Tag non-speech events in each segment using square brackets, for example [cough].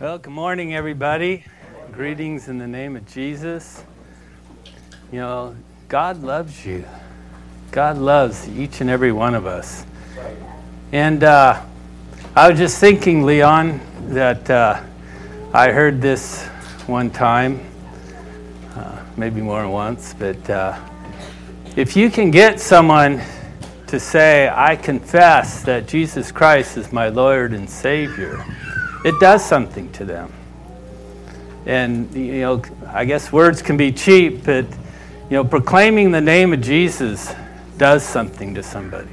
Well, good morning, everybody. Greetings in the name of Jesus. You know, God loves you. God loves each and every one of us. And uh, I was just thinking, Leon, that uh, I heard this one time, uh, maybe more than once, but uh, if you can get someone to say, I confess that Jesus Christ is my Lord and Savior, it does something to them. And, you know, I guess words can be cheap, but, you know, proclaiming the name of Jesus does something to somebody.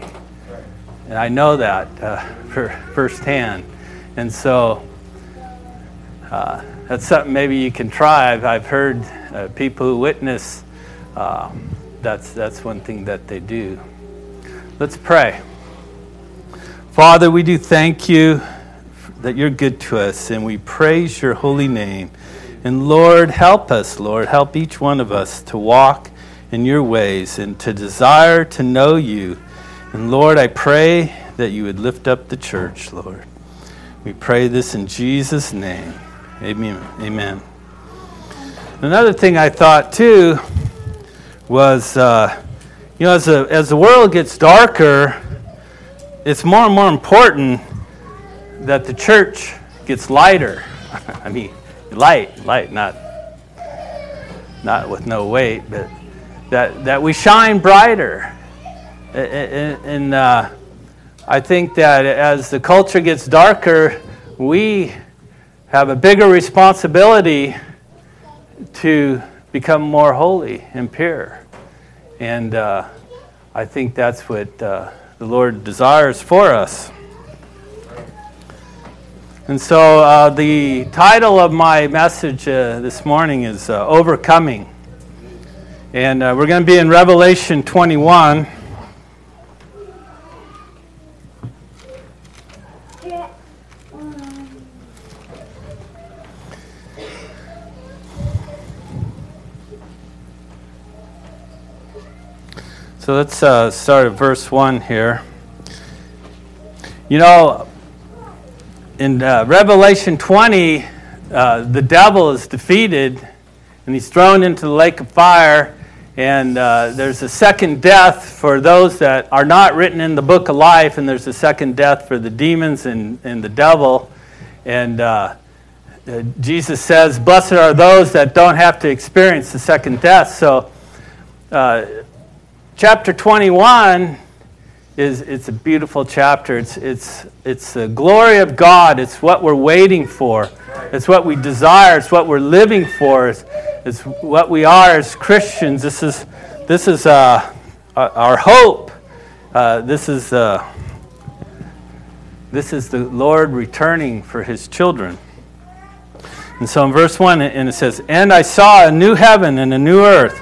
And I know that uh, [laughs] for firsthand. And so uh, that's something maybe you can try. I've, I've heard uh, people who witness, um, that's, that's one thing that they do. Let's pray. Father, we do thank you that you're good to us, and we praise your holy name. And Lord, help us, Lord, help each one of us to walk in your ways and to desire to know you. And Lord, I pray that you would lift up the church, Lord. We pray this in Jesus' name. Amen. Amen. Another thing I thought too was, uh, you know, as, a, as the world gets darker, it's more and more important that the church gets lighter. [laughs] I mean, light, light, not, not with no weight, but that, that we shine brighter. And, uh, I think that as the culture gets darker, we have a bigger responsibility to become more holy and pure. And uh, I think that's what uh, the Lord desires for us. And so uh, the title of my message uh, this morning is uh, Overcoming. And uh, we're going to be in Revelation 21. So let's uh, start at verse 1 here. You know, in uh, Revelation 20, uh, the devil is defeated and he's thrown into the lake of fire. And uh, there's a second death for those that are not written in the book of life, and there's a second death for the demons and, and the devil. And uh, uh, Jesus says, Blessed are those that don't have to experience the second death. So, uh, chapter 21 is it's a beautiful chapter. It's, it's, it's the glory of God. It's what we're waiting for. It's what we desire. It's what we're living for. It's, it's what we are as Christians. This is, this is uh, our hope. Uh, this, is, uh, this is the Lord returning for his children. And so in verse 1, and it says, And I saw a new heaven and a new earth.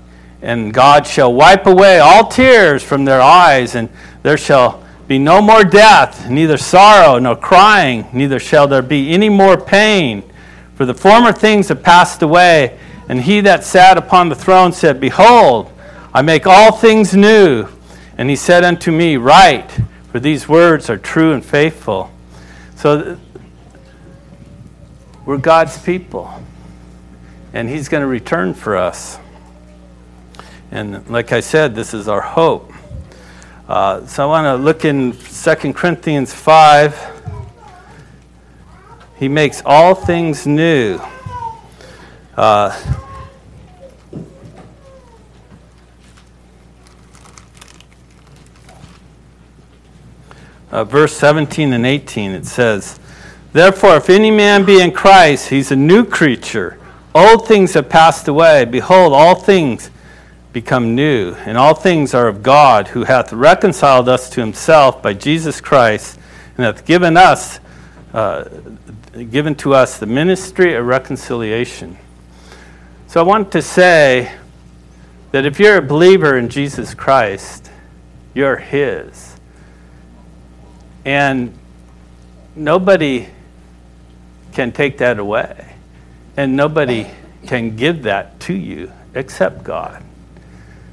and God shall wipe away all tears from their eyes, and there shall be no more death, neither sorrow nor crying, neither shall there be any more pain. For the former things have passed away. And he that sat upon the throne said, Behold, I make all things new. And he said unto me, Write, for these words are true and faithful. So we're God's people, and he's going to return for us. And like I said, this is our hope. Uh, so I want to look in 2 Corinthians 5. He makes all things new. Uh, uh, verse 17 and 18, it says, Therefore, if any man be in Christ, he's a new creature. Old things have passed away. Behold, all things become new, and all things are of God, who hath reconciled us to himself by Jesus Christ, and hath given us uh, given to us the ministry of reconciliation. So I want to say that if you're a believer in Jesus Christ, you're His. And nobody can take that away. And nobody can give that to you except God.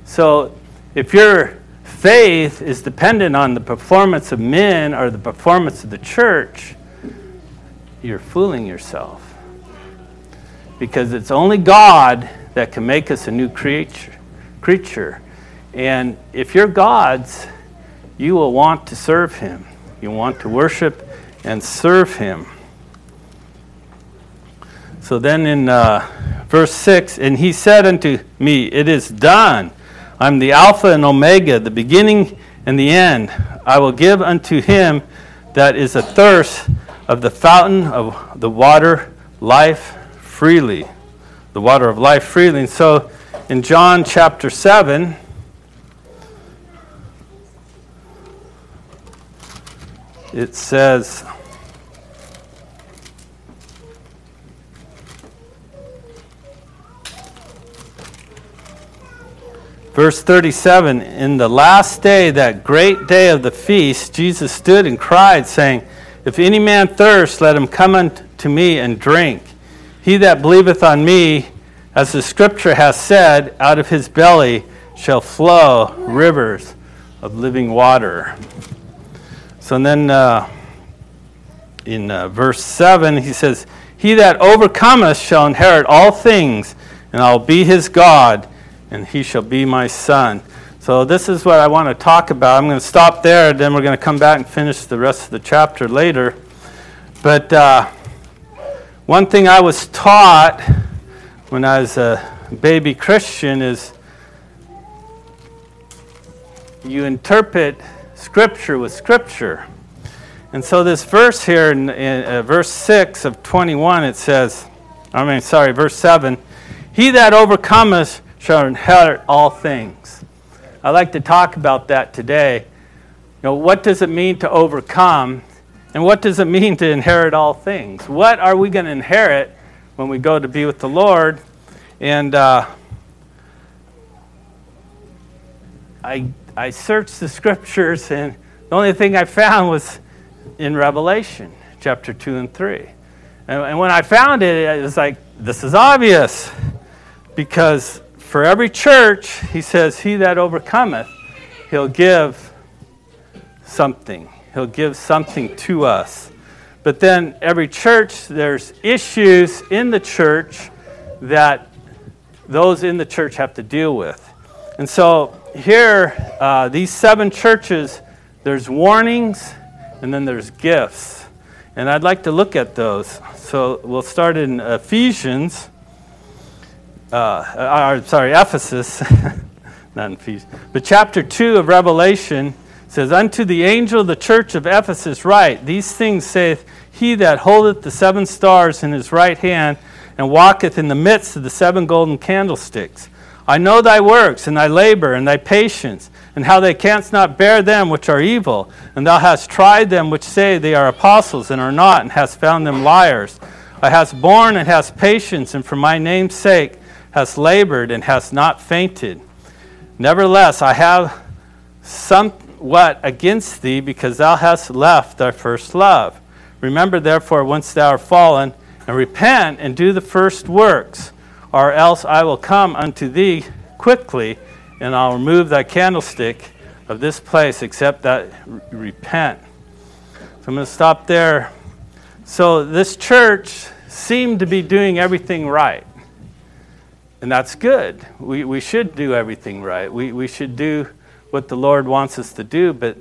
So if your faith is dependent on the performance of men or the performance of the church, you're fooling yourself. Because it's only God that can make us a new creature. creature. And if you're God's, you will want to serve Him. You want to worship and serve Him. So then in uh, verse 6, and He said unto me, It is done. I'm the Alpha and Omega, the beginning and the end. I will give unto him that is athirst of the fountain of the water life freely. The water of life freely. And so in John chapter 7, it says, Verse 37 In the last day, that great day of the feast, Jesus stood and cried, saying, If any man thirst, let him come unto me and drink. He that believeth on me, as the scripture hath said, out of his belly shall flow rivers of living water. So then uh, in uh, verse 7, he says, He that overcometh shall inherit all things, and I'll be his God and he shall be my son. So, this is what I want to talk about. I'm going to stop there, then we're going to come back and finish the rest of the chapter later. But uh, one thing I was taught when I was a baby Christian is you interpret Scripture with Scripture. And so, this verse here, in, in uh, verse 6 of 21, it says, I mean, sorry, verse 7 He that overcometh shall inherit all things. I'd like to talk about that today. You know, what does it mean to overcome? And what does it mean to inherit all things? What are we going to inherit when we go to be with the Lord? And uh, I, I searched the scriptures, and the only thing I found was in Revelation chapter 2 and 3. And, and when I found it, it was like, this is obvious because for every church, he says, He that overcometh, he'll give something. He'll give something to us. But then every church, there's issues in the church that those in the church have to deal with. And so here, uh, these seven churches, there's warnings and then there's gifts. And I'd like to look at those. So we'll start in Ephesians uh, uh, sorry, Ephesus, [laughs] not Ephesians, but chapter 2 of Revelation says, Unto the angel of the church of Ephesus write, These things saith he that holdeth the seven stars in his right hand, and walketh in the midst of the seven golden candlesticks. I know thy works, and thy labor, and thy patience, and how thou canst not bear them which are evil. And thou hast tried them which say they are apostles, and are not, and hast found them liars. I hast borne and hast patience, and for my name's sake hast labored and hast not fainted. Nevertheless, I have somewhat against thee, because thou hast left thy first love. Remember, therefore, whence thou art fallen, and repent and do the first works, or else I will come unto thee quickly, and I'll remove thy candlestick of this place, except that repent. So I'm going to stop there. So this church seemed to be doing everything right. And that's good. We, we should do everything right. We, we should do what the Lord wants us to do, but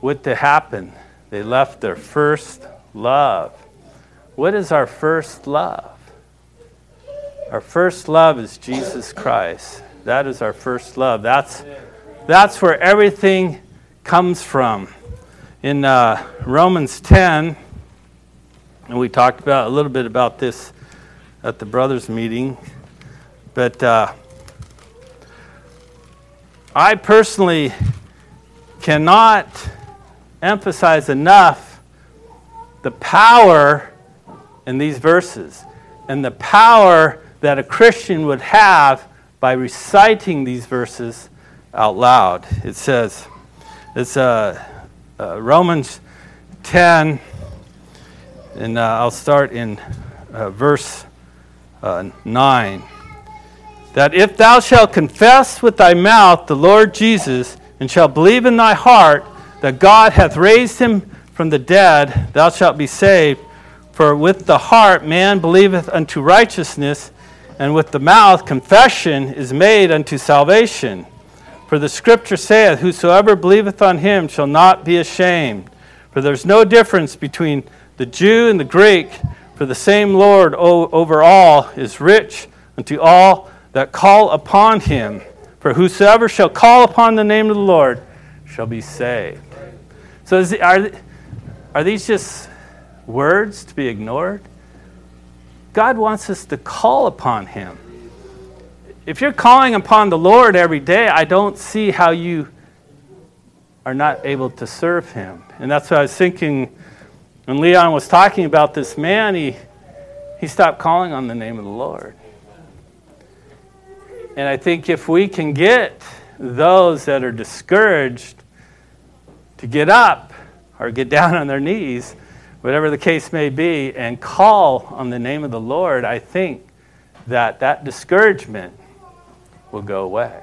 what to happen? They left their first love. What is our first love? Our first love is Jesus Christ. That is our first love. That's, that's where everything comes from. In uh, Romans 10, and we talked about a little bit about this at the brothers' meeting. But uh, I personally cannot emphasize enough the power in these verses and the power that a Christian would have by reciting these verses out loud. It says, it's uh, uh, Romans 10, and uh, I'll start in uh, verse uh, 9. That if thou shalt confess with thy mouth the Lord Jesus, and shalt believe in thy heart that God hath raised him from the dead, thou shalt be saved. For with the heart man believeth unto righteousness, and with the mouth confession is made unto salvation. For the scripture saith, Whosoever believeth on him shall not be ashamed. For there's no difference between the Jew and the Greek, for the same Lord over all is rich unto all that call upon him. For whosoever shall call upon the name of the Lord shall be saved. So, is, are, are these just words to be ignored. God wants us to call upon Him. If you're calling upon the Lord every day, I don't see how you are not able to serve Him. And that's what I was thinking when Leon was talking about this man, he, he stopped calling on the name of the Lord. And I think if we can get those that are discouraged to get up or get down on their knees whatever the case may be, and call on the name of the Lord, I think that that discouragement will go away.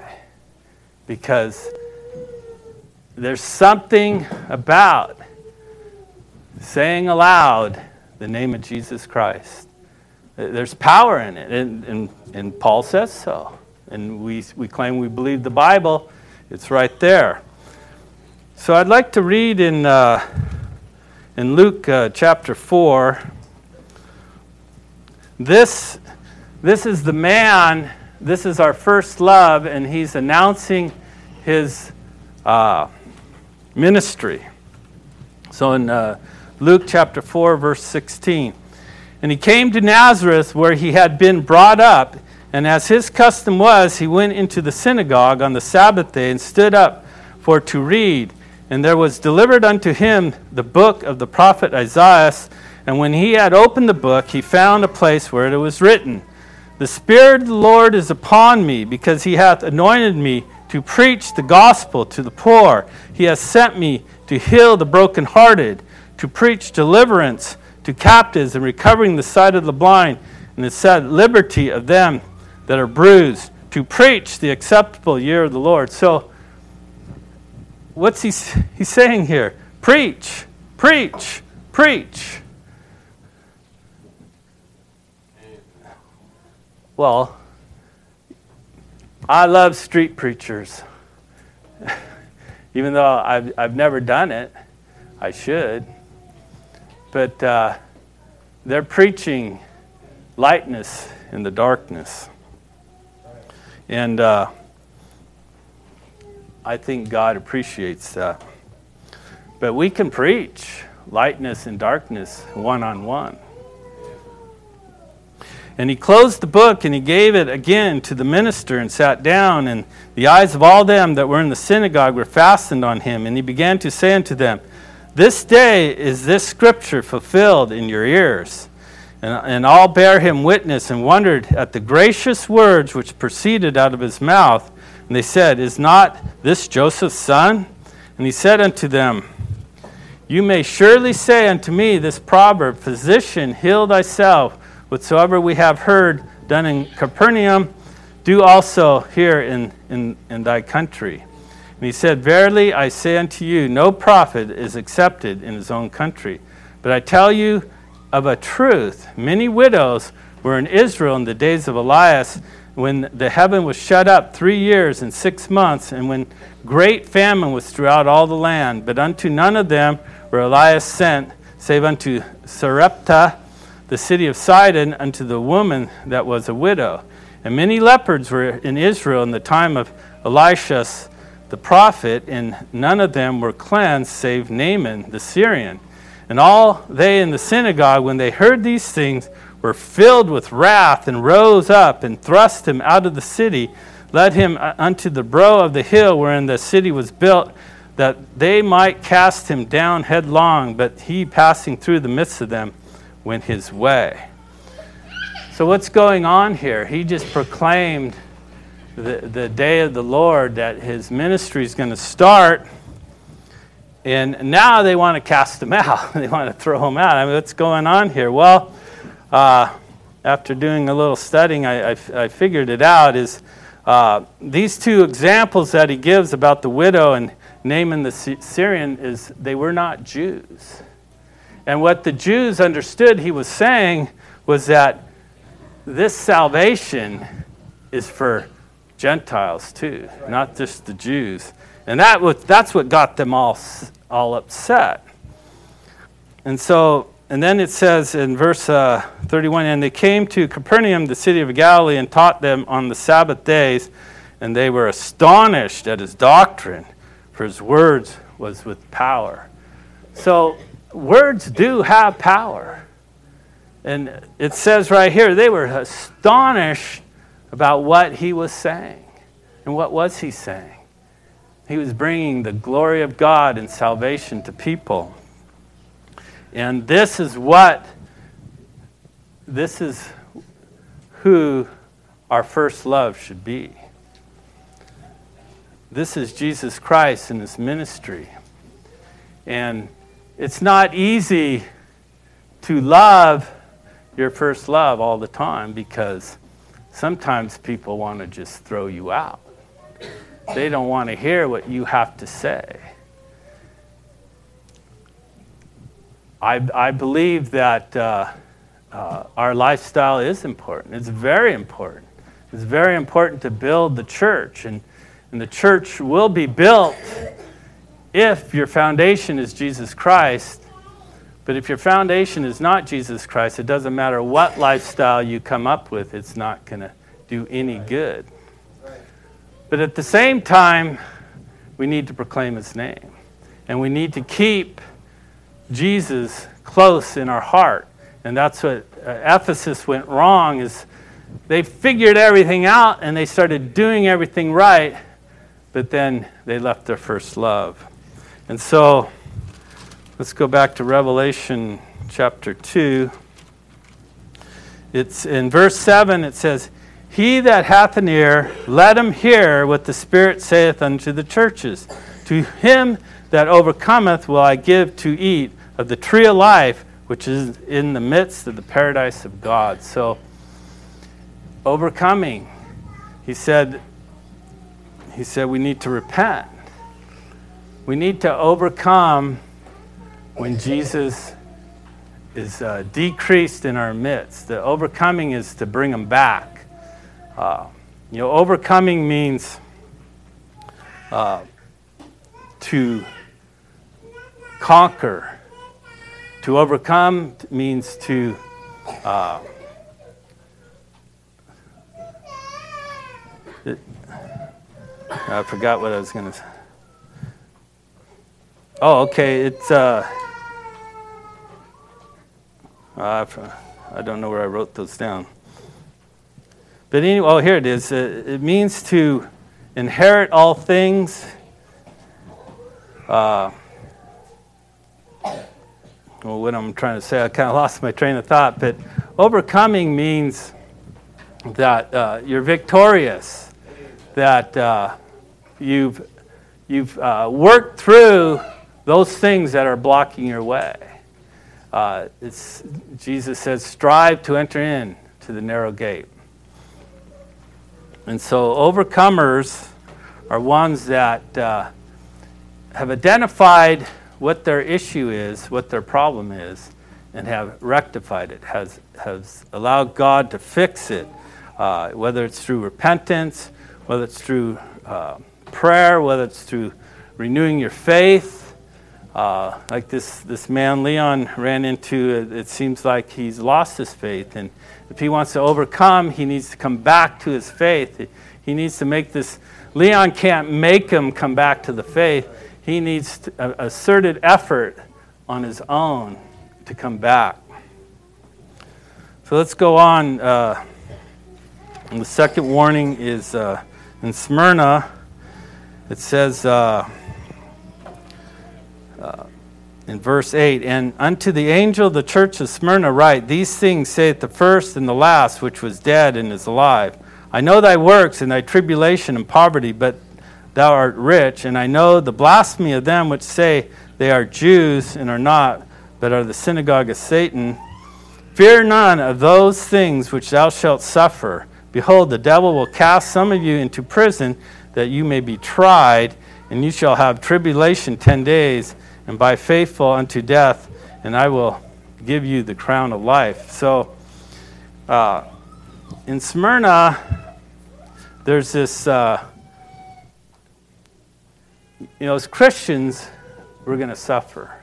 Because there's something about saying aloud the name of Jesus Christ. There's power in it, and, and, and Paul says so. And we, we claim we believe the Bible, it's right there. So I'd like to read in. Uh, in Luke uh, chapter 4, this, this is the man, this is our first love, and he's announcing his uh, ministry. So in uh, Luke chapter 4, verse 16, and he came to Nazareth where he had been brought up, and as his custom was, he went into the synagogue on the Sabbath day and stood up for to read. And there was delivered unto him the book of the prophet Isaiah. And when he had opened the book, he found a place where it was written, The Spirit of the Lord is upon me, because he hath anointed me to preach the gospel to the poor. He hath sent me to heal the brokenhearted, to preach deliverance to captives, and recovering the sight of the blind, and to set liberty of them that are bruised, to preach the acceptable year of the Lord. So, what's he he's saying here? Preach, preach, preach. Well, I love street preachers. Even though I've, I've never done it, I should. But uh, they're preaching lightness in the darkness. And uh, I think God appreciates that. But we can preach lightness and darkness one on one. And he closed the book and he gave it again to the minister and sat down. And the eyes of all them that were in the synagogue were fastened on him. And he began to say unto them, This day is this scripture fulfilled in your ears. And, and all bare him witness and wondered at the gracious words which proceeded out of his mouth. And they said, Is not this Joseph's son? And he said unto them, You may surely say unto me this proverb, Physician, heal thyself. Whatsoever we have heard done in Capernaum, do also here in, in, in thy country. And he said, Verily I say unto you, no prophet is accepted in his own country. But I tell you of a truth, many widows were in Israel in the days of Elias when the heaven was shut up three years and six months, and when great famine was throughout all the land. But unto none of them were Elias sent, save unto Sarepta, the city of Sidon, unto the woman that was a widow. And many lepers were in Israel in the time of Elisha the prophet, and none of them were cleansed save Naaman the Syrian. And all they in the synagogue, when they heard these things, were filled with wrath and rose up and thrust him out of the city, led him unto the brow of the hill wherein the city was built, that they might cast him down headlong. But he, passing through the midst of them, went his way. So, what's going on here? He just proclaimed the, the day of the Lord that his ministry is going to start. And now they want to cast him [laughs] out. they want to throw him out. I mean, what's going on here? Well, uh, after doing a little studying, I, I, I figured it out is uh, these two examples that he gives about the widow and Naaman the Syrian is they were not Jews. And what the Jews understood he was saying was that this salvation is for Gentiles too, not just the Jews. And that was, that's what got them all, all upset. And so, and then it says in verse uh, 31 And they came to Capernaum, the city of Galilee, and taught them on the Sabbath days, and they were astonished at his doctrine, for his words was with power. So, words do have power. And it says right here, they were astonished about what he was saying. And what was he saying? He was bringing the glory of God and salvation to people. And this is what, this is who our first love should be. This is Jesus Christ and his ministry. And it's not easy to love your first love all the time because sometimes people want to just throw you out. They don't want to hear what you have to say. I, I believe that uh, uh, our lifestyle is important. It's very important. It's very important to build the church, and, and the church will be built if your foundation is Jesus Christ. But if your foundation is not Jesus Christ, it doesn't matter what lifestyle you come up with, it's not going to do any good. But at the same time, we need to proclaim his name. And we need to keep Jesus close in our heart. And that's what uh, Ephesus went wrong is they figured everything out and they started doing everything right, but then they left their first love. And so let's go back to Revelation chapter 2. It's in verse 7 it says, "He that hath an ear, let him hear what the Spirit saith unto the churches. To him that overcometh will I give to eat of the tree of life, which is in the midst of the paradise of God. So, overcoming, he said, he said we need to repent. We need to overcome when Jesus is uh, decreased in our midst. The overcoming is to bring him back. Uh, you know, overcoming means uh, to conquer to overcome means to uh, I forgot what I was going to. Oh, okay. It's uh, I don't know where I wrote those down. But anyway, oh, here it is. Uh, it means to inherit all things. Uh, well, what I'm trying to say, I kind of lost my train of thought, but overcoming means that uh, you're victorious, that uh, you've, you've uh, worked through those things that are blocking your way. Uh, Jesus says, strive to enter in to the narrow gate. And so, overcomers are ones that uh, have identified what their issue is, what their problem is, and have rectified it, has, has allowed God to fix it, uh, whether it's through repentance, whether it's through uh, prayer, whether it's through renewing your faith. Uh, like this, this man Leon ran into, it, it seems like he's lost his faith. And if he wants to overcome, he needs to come back to his faith. He, needs to make this, Leon can't make him come back to the faith he needs a asserted effort on his own to come back. So let's go on. Uh, the second warning is uh, in Smyrna. It says, uh, uh in verse 8 And unto the angel of the church of Smyrna write, These things saith the first and the last, which was dead and is alive. I know thy works and thy tribulation and poverty, but thou art rich, and I know the blasphemy of them which say they are Jews and are not, but are the synagogue of Satan. Fear none of those things which thou shalt suffer. Behold, the devil will cast some of you into prison, that you may be tried, and you shall have tribulation ten days and by faithful unto death, and I will give you the crown of life. So, uh, in Smyrna, there's this, uh, you know, as Christians, we're going to suffer.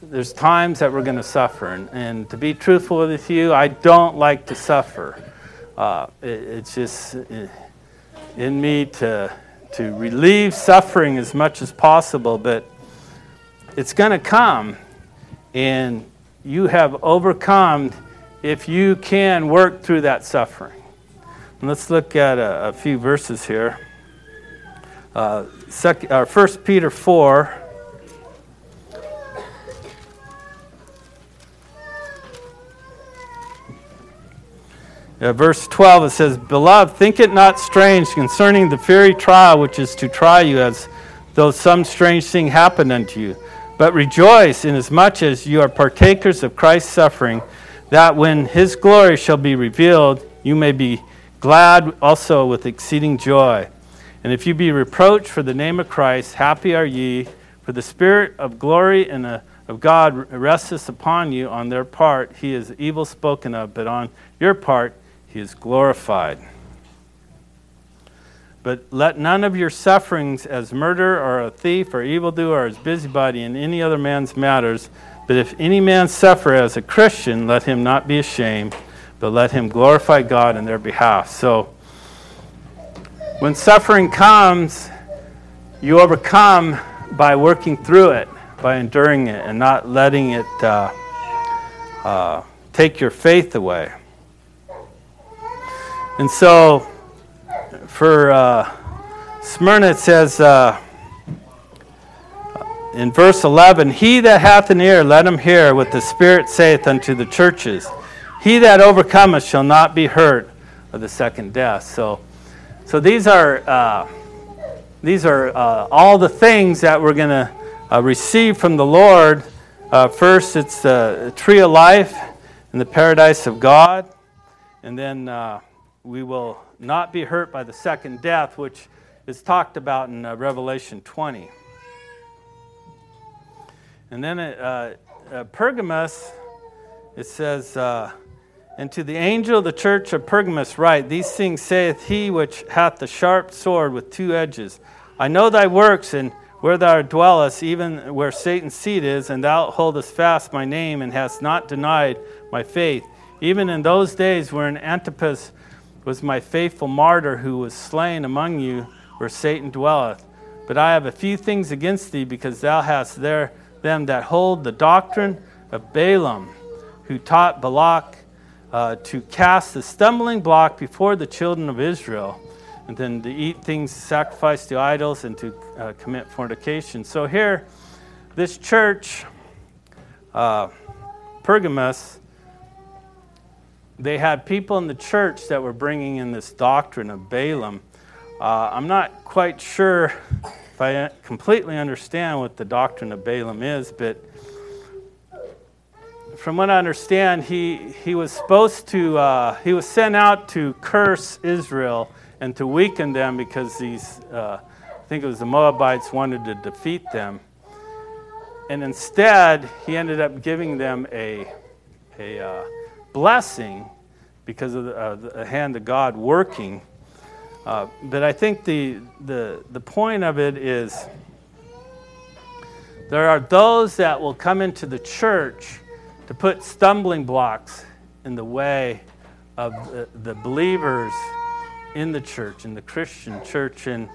There's times that we're going to suffer. And, and, to be truthful with you, I don't like to suffer. Uh, it, it's just uh, in me to to relieve suffering as much as possible, but it's going to come, and you have overcome if you can work through that suffering. And let's look at a, a few verses here. Uh, sec, uh, 1 Peter 4. Uh, verse 12, it says, Beloved, think it not strange concerning the fiery trial which is to try you, as though some strange thing happened unto you. But rejoice inasmuch as you are partakers of Christ's suffering, that when his glory shall be revealed, you may be glad also with exceeding joy. And if you be reproached for the name of Christ, happy are ye, for the Spirit of glory and uh, of God resteth upon you on their part. He is evil spoken of, but on your part he is glorified. But let none of your sufferings as murder or a thief or evildoer or as busybody in any other man's matters. But if any man suffer as a Christian, let him not be ashamed, but let him glorify God in their behalf. So when suffering comes, you overcome by working through it, by enduring it, and not letting it uh, uh, take your faith away. And so for uh, Smyrna, it says uh, in verse 11, He that hath an ear, let him hear what the Spirit saith unto the churches. He that overcometh shall not be hurt of the second death. So, so these are, uh, these are uh, all the things that we're going to uh, receive from the Lord. Uh, first, it's the tree of life in the paradise of God. And then we will not be hurt by the second death, which is talked about in uh, Revelation 20. And then uh, uh, Pergamos, it says, uh, And to the angel of the church of Pergamos write, These things saith he which hath the sharp sword with two edges. I know thy works, and where thou dwellest, even where Satan's seat is, and thou holdest fast my name, and hast not denied my faith. Even in those days wherein Antipas was my faithful martyr who was slain among you where Satan dwelleth. But I have a few things against thee, because thou hast there them that hold the doctrine of Balaam, who taught Balak uh, to cast the stumbling block before the children of Israel, and then to eat things sacrificed to idols and to uh, commit fornication. So here, this church, uh, Pergamos, they had people in the church that were bringing in this doctrine of Balaam. Uh, I'm not quite sure if I completely understand what the doctrine of Balaam is, but from what I understand, he, he was supposed to, uh, he was sent out to curse Israel and to weaken them because these, uh, I think it was the Moabites, wanted to defeat them. And instead, he ended up giving them a, a uh, blessing because of the, uh, the hand of God working. Uh, but I think the, the, the point of it is there are those that will come into the church to put stumbling blocks in the way of the, the believers in the church, in the Christian church. And,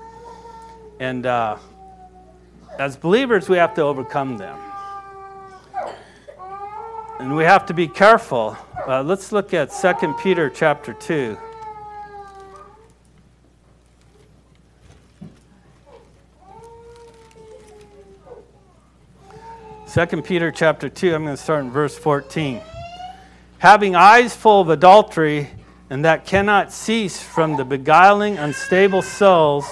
and uh, as believers, we have to overcome them. And we have to be careful. Uh, let's look at 2 Peter chapter 2. 2 Peter chapter 2, I'm going to start in verse 14. Having eyes full of adultery, and that cannot cease from the beguiling, unstable souls,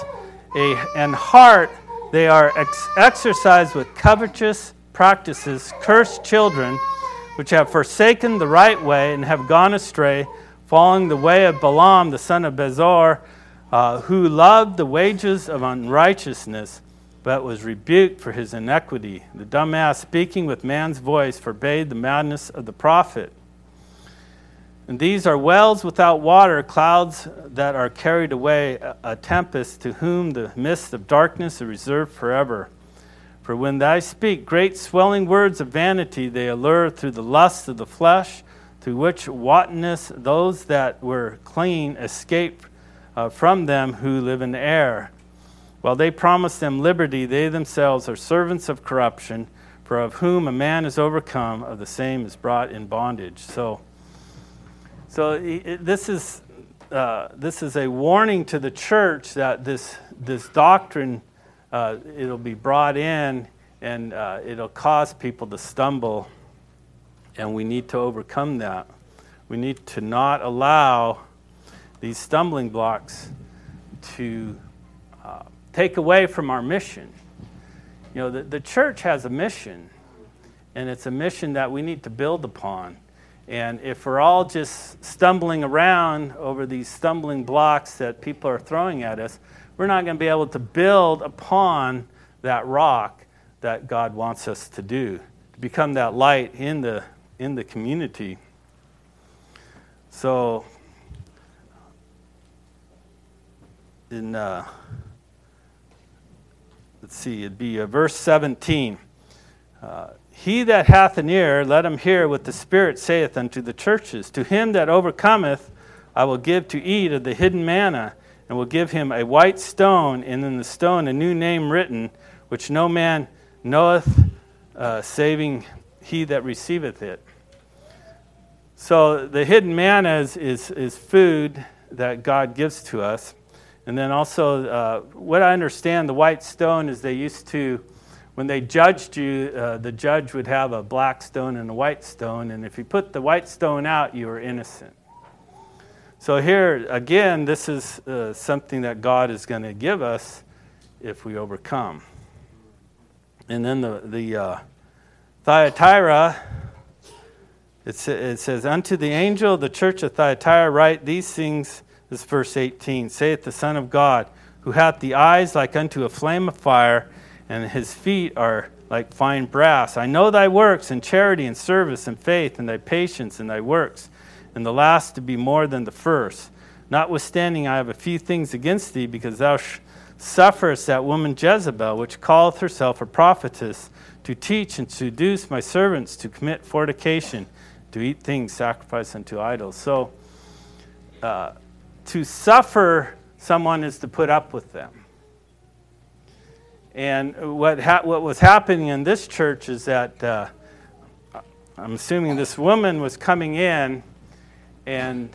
a, and heart they are ex- exercised with covetous practices, cursed children, which have forsaken the right way and have gone astray, following the way of Balaam, the son of Bezor, uh, who loved the wages of unrighteousness but was rebuked for his iniquity. The dumb ass, speaking with man's voice, forbade the madness of the prophet. And these are wells without water, clouds that are carried away, a tempest to whom the mist of darkness is reserved forever. For when they speak great swelling words of vanity, they allure through the lust of the flesh, through which wantonness those that were clean escape uh, from them who live in air. While they promise them liberty, they themselves are servants of corruption, for of whom a man is overcome, of the same is brought in bondage. So, so this is uh, this is a warning to the church that this this doctrine uh, it'll be brought in and uh, it'll cause people to stumble, and we need to overcome that. We need to not allow these stumbling blocks to uh, take away from our mission. You know, the, the church has a mission, and it's a mission that we need to build upon. And if we're all just stumbling around over these stumbling blocks that people are throwing at us, we're not going to be able to build upon that rock that God wants us to do, to become that light in the, in the community. So, in uh, let's see, it'd be uh, verse 17. Uh, he that hath an ear, let him hear what the Spirit saith unto the churches. To him that overcometh, I will give to eat of the hidden manna, and will give him a white stone, and in the stone a new name written, which no man knoweth, uh, saving he that receiveth it. So the hidden manna is, is, is food that God gives to us. And then also, uh, what I understand, the white stone is they used to, when they judged you, uh, the judge would have a black stone and a white stone, and if you put the white stone out, you were innocent. So here, again, this is uh, something that God is going to give us if we overcome. And then the, the uh, Thyatira, it, it says, Unto the angel of the church of Thyatira write these things this is verse 18. Saith the Son of God, who hath the eyes like unto a flame of fire, and his feet are like fine brass. I know thy works, and charity, and service, and faith, and thy patience, and thy works, and the last to be more than the first. Notwithstanding, I have a few things against thee, because thou sh- sufferest that woman Jezebel, which calleth herself a prophetess, to teach and seduce my servants to commit fornication, to eat things sacrificed unto idols. So, uh, to suffer someone is to put up with them. And what, ha- what was happening in this church is that uh, I'm assuming this woman was coming in and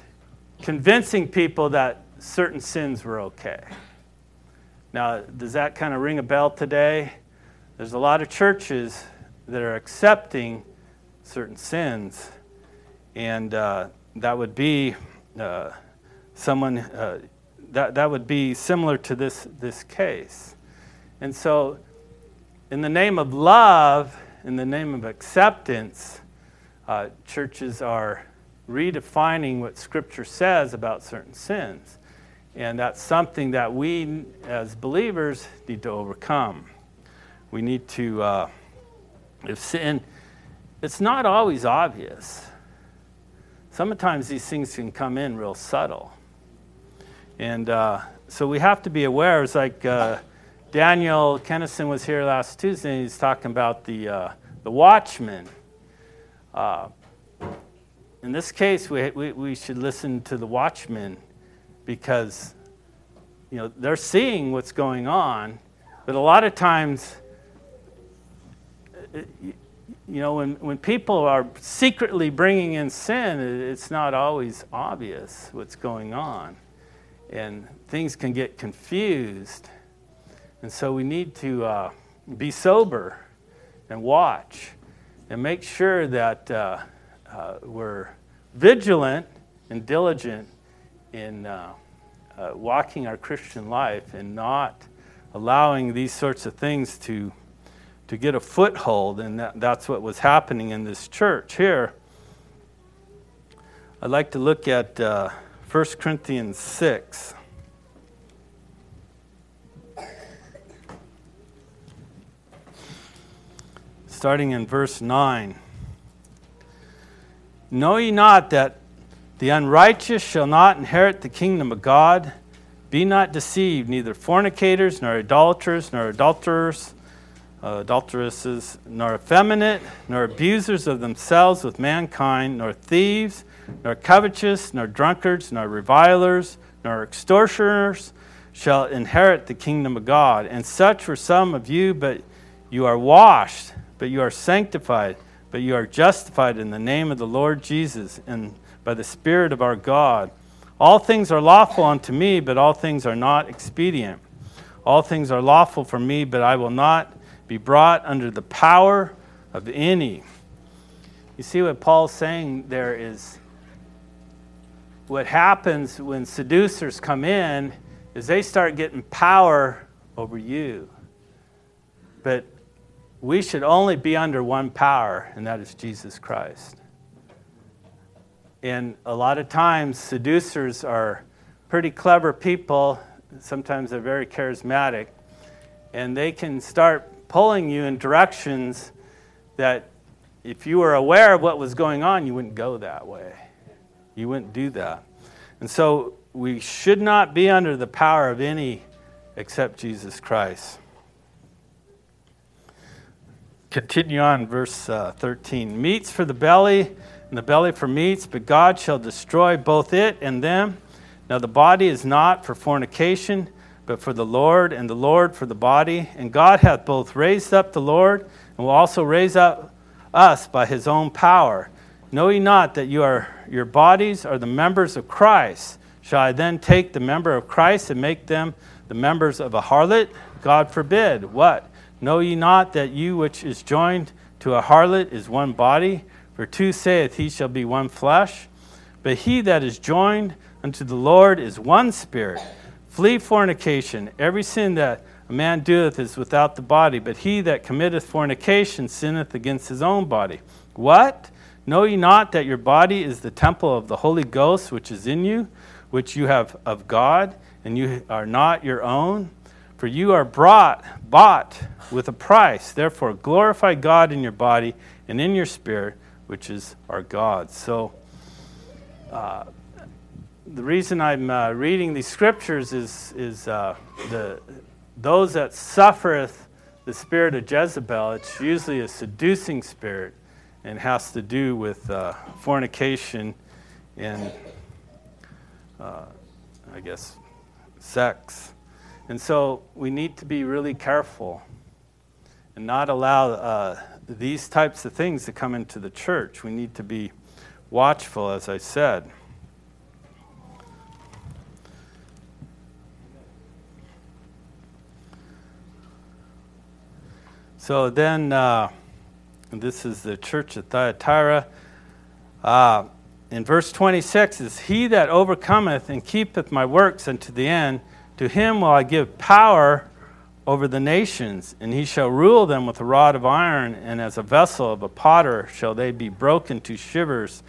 convincing people that certain sins were okay. Now, does that kind of ring a bell today? There's a lot of churches that are accepting certain sins, and uh, that would be. Uh, someone uh, that, that would be similar to this, this case. And so, in the name of love, in the name of acceptance, uh, churches are redefining what Scripture says about certain sins. And that's something that we, as believers, need to overcome. We need to, uh, if sin, it's not always obvious. Sometimes these things can come in real subtle. And uh, so we have to be aware. It's like uh, Daniel Kennison was here last Tuesday, and he's talking about the, uh, the watchman. In this case, we, we, we should listen to the watchmen because you know, they're seeing what's going on, but a lot of times, uh, you know, when, when people are secretly bringing in sin, it's not always obvious what's going on and things can get confused. And so we need to uh, be sober and watch and make sure that uh, uh, we're vigilant and diligent in uh, uh, walking our Christian life and not allowing these sorts of things to, to get a foothold. And that, that's what was happening in this church here. I'd like to look at uh, 1 Corinthians 6. Starting in verse 9. Know ye not that the unrighteous shall not inherit the kingdom of God? Be not deceived, neither fornicators, nor idolaters, nor adulterers, uh, adulteresses, nor effeminate, nor abusers of themselves with mankind, nor thieves, nor covetous, nor drunkards, nor revilers, nor extortioners shall inherit the kingdom of God. And such were some of you, but you are washed, but you are sanctified, but you are justified in the name of the Lord Jesus and by the Spirit of our God. All things are lawful unto me, but all things are not expedient. All things are lawful for me, but I will not be brought under the power of any. You see what Paul's saying there is what happens when seducers come in is they start getting power over you. But we should only be under one power, and that is Jesus Christ. And a lot of times, seducers are pretty clever people. Sometimes they're very charismatic. And they can start pulling you in directions that, if you were aware of what was going on, you wouldn't go that way. You wouldn't do that. And so we should not be under the power of any except Jesus Christ. Continue on, verse uh, 13. Meats for the belly, and the belly for meats, but God shall destroy both it and them. Now the body is not for fornication, but for the Lord, and the Lord for the body. And God hath both raised up the Lord, and will also raise up us by his own power. Know ye not that you are, your bodies are the members of Christ? Shall I then take the member of Christ and make them the members of a harlot? God forbid. What? Know ye not that you which is joined to a harlot is one body? For two saith, He shall be one flesh. But he that is joined unto the Lord is one spirit. Flee fornication. Every sin that a man doeth is without the body, but he that committeth fornication sinneth against his own body. What? Know ye not that your body is the temple of the Holy Ghost which is in you, which you have of God, and you are not your own? For you are brought, bought with a price. Therefore, glorify God in your body and in your spirit, which is our God. So, uh, the reason I'm uh, reading these scriptures is, is uh, the, those that suffereth the spirit of Jezebel, it's usually a seducing spirit and has to do with uh, fornication and, uh, I guess, sex. And so we need to be really careful and not allow uh, these types of things to come into the church. We need to be watchful, as I said. So then, uh, this is the church at Thyatira. Uh, in verse 26 is He that overcometh and keepeth my works unto the end, to him will I give power over the nations, and he shall rule them with a rod of iron, and as a vessel of a potter shall they be broken to shivers,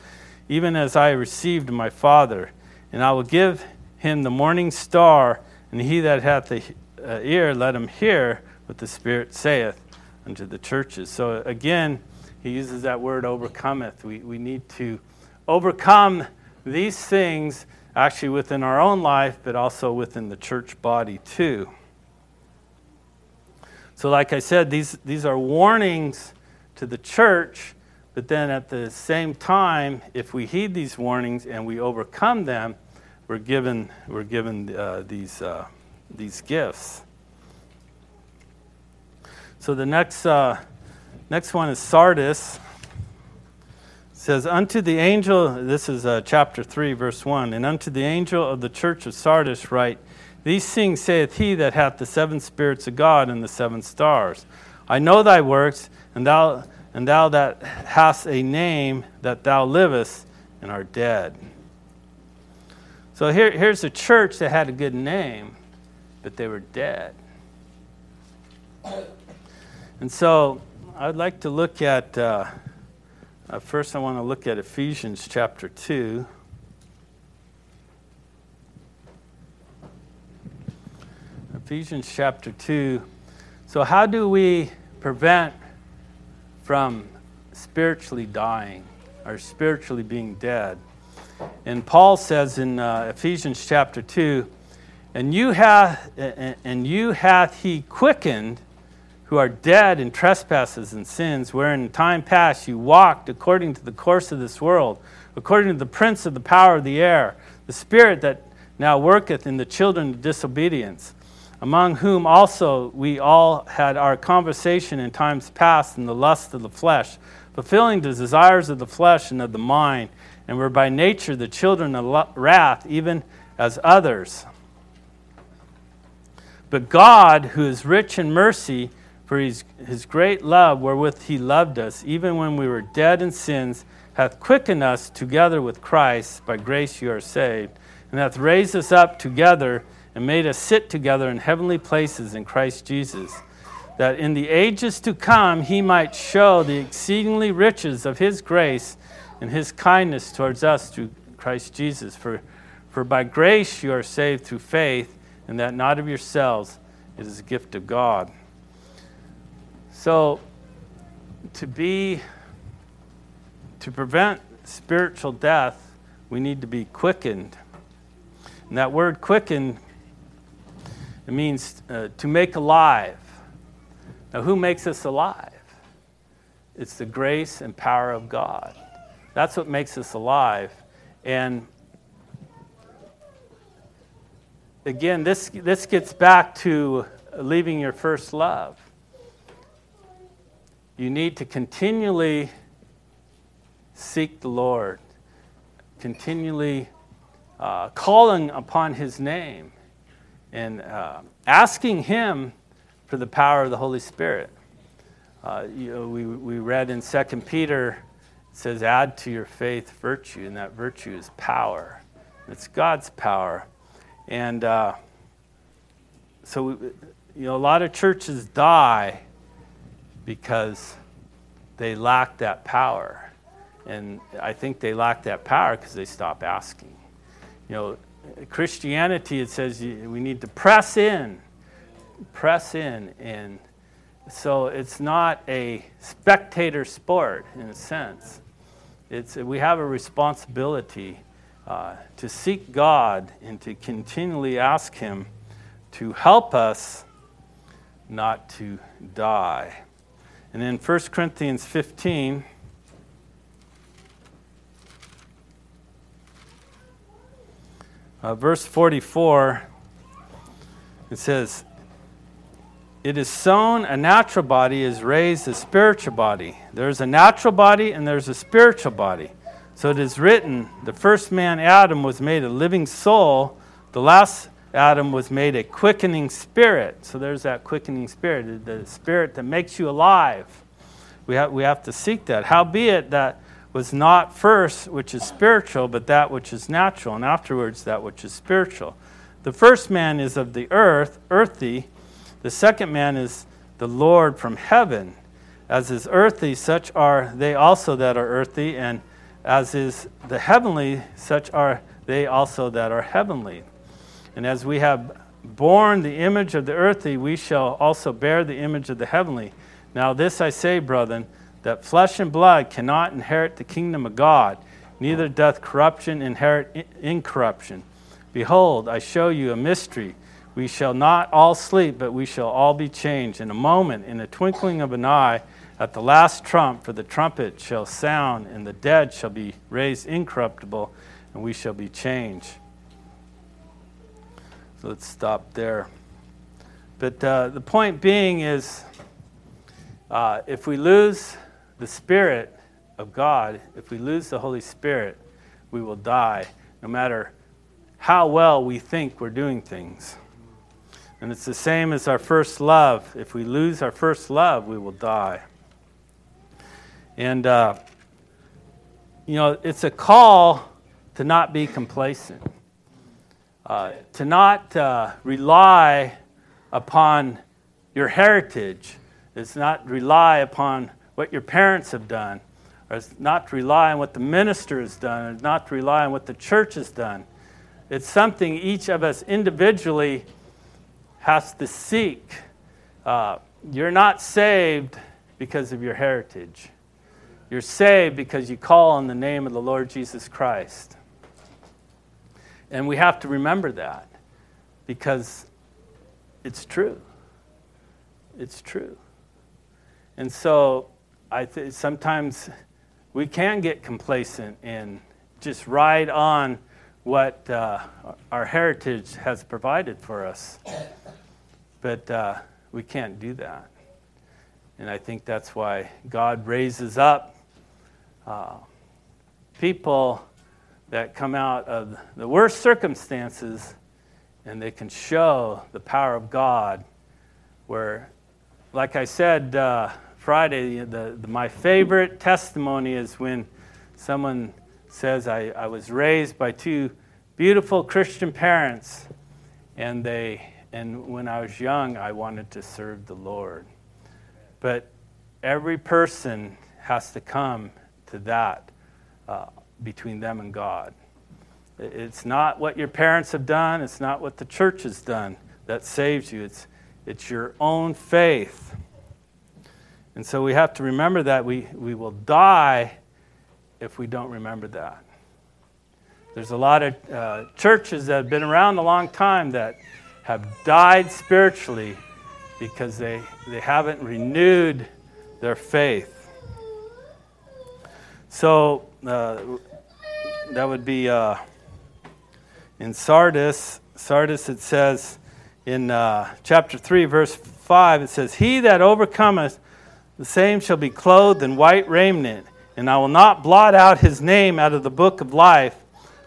even as I received my Father. And I will give him the morning star, and he that hath the uh, ear, let him hear what the Spirit saith unto the churches. So again, he uses that word overcometh. We, we need to overcome these things actually within our own life, but also within the church body too. So, like I said, these, these are warnings to the church, but then at the same time, if we heed these warnings and we overcome them, we're given, we're given uh, these, uh, these gifts. So the next, uh, next one is Sardis. Says, Unto the angel, this is uh, chapter 3, verse 1, and unto the angel of the church of Sardis write, These things saith he that hath the seven spirits of God and the seven stars. I know thy works, and thou, and thou that hast a name, that thou livest and art dead. So here, here's a church that had a good name, but they were dead. And so I'd like to look at, uh, uh, first, I want to look at Ephesians chapter 2. Ephesians chapter 2. So, how do we prevent from spiritually dying or spiritually being dead? And Paul says in uh, Ephesians chapter 2, and you hath and you hath he quickened who are dead in trespasses and sins, wherein in time past you walked according to the course of this world, according to the prince of the power of the air, the spirit that now worketh in the children of disobedience, among whom also we all had our conversation in times past in the lust of the flesh, fulfilling the desires of the flesh and of the mind, and were by nature the children of wrath, even as others. But God, who is rich in mercy, for his, his great love wherewith he loved us, even when we were dead in sins, hath quickened us together with Christ. By grace you are saved, and hath raised us up together and made us sit together in heavenly places in Christ Jesus, that in the ages to come he might show the exceedingly riches of his grace and his kindness towards us through Christ Jesus. For, for by grace you are saved through faith and that not of yourselves. It is a gift of God. So, to be, to prevent spiritual death, we need to be quickened. And that word quickened, it means uh, to make alive. Now, who makes us alive? It's the grace and power of God. That's what makes us alive. And again, this, this gets back to leaving your first love. You need to continually seek the Lord, continually uh, calling upon His name, and uh, asking Him for the power of the Holy Spirit. Uh, you know, we, we read in 2 Peter, it says, add to your faith virtue, and that virtue is power. It's God's power. And uh, so, you know, a lot of churches die because they lack that power. And I think they lack that power because they stop asking. You know, Christianity, it says we need to press in, press in. And so it's not a spectator sport in a sense. It's, we have a responsibility uh, to seek God and to continually ask Him to help us not to die. And in 1 Corinthians 15, uh, verse 44, it says, It is sown a natural body is raised a spiritual body. There's a natural body and there's a spiritual body. So it is written, the first man, Adam, was made a living soul. The last Adam was made a quickening spirit. So there's that quickening spirit, the spirit that makes you alive. We have, we have to seek that. Howbeit, that was not first which is spiritual, but that which is natural, and afterwards that which is spiritual. The first man is of the earth, earthy. The second man is the Lord from heaven. As is earthy, such are they also that are earthy, and as is the heavenly, such are they also that are heavenly. And as we have borne the image of the earthly, we shall also bear the image of the heavenly. Now, this I say, brethren, that flesh and blood cannot inherit the kingdom of God, neither doth corruption inherit incorruption. Behold, I show you a mystery. We shall not all sleep, but we shall all be changed in a moment, in the twinkling of an eye at the last trump, for the trumpet shall sound, and the dead shall be raised incorruptible, and we shall be changed. So let's stop there. But uh, the point being is uh, if we lose the Spirit of God, if we lose the Holy Spirit, we will die, no matter how well we think we're doing things. And it's the same as our first love. If we lose our first love, we will die. And, uh, you know, it's a call to not be complacent, uh, to not uh, rely upon your heritage, it's not rely upon what your parents have done, or it's not to rely on what the minister has done, or not to rely on what the church has done. It's something each of us individually has to seek. Uh, you're not saved because of your heritage. You're saved because you call on the name of the Lord Jesus Christ. And we have to remember that because it's true. It's true. And so I th- sometimes we can get complacent and just ride on what uh, our heritage has provided for us. But uh, we can't do that. And I think that's why God raises up uh, people that come out of the worst circumstances and they can show the power of God. Where, like I said uh, Friday, the, the, my favorite testimony is when someone says, I, I was raised by two beautiful Christian parents, and, they, and when I was young, I wanted to serve the Lord. But every person has to come to that uh, between them and God. It's not what your parents have done, it's not what the church has done that saves you. It's, it's your own faith. And so we have to remember that we, we will die if we don't remember that. There's a lot of uh, churches that have been around a long time that have died spiritually because they, they haven't renewed their faith. So uh, that would be uh, in Sardis. Sardis, it says in uh, chapter 3, verse 5, it says, He that overcometh, the same shall be clothed in white raiment, and I will not blot out his name out of the book of life,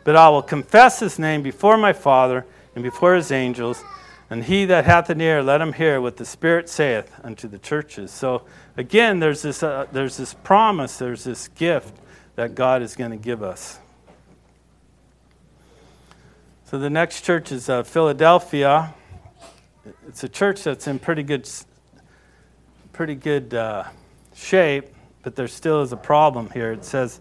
but I will confess his name before my Father and before his angels. And he that hath an ear, let him hear what the Spirit saith unto the churches. So again, there's this, uh, there's this promise, there's this gift that God is going to give us. So the next church is uh, Philadelphia. It's a church that's in pretty good, pretty good uh, shape, but there still is a problem here. It says,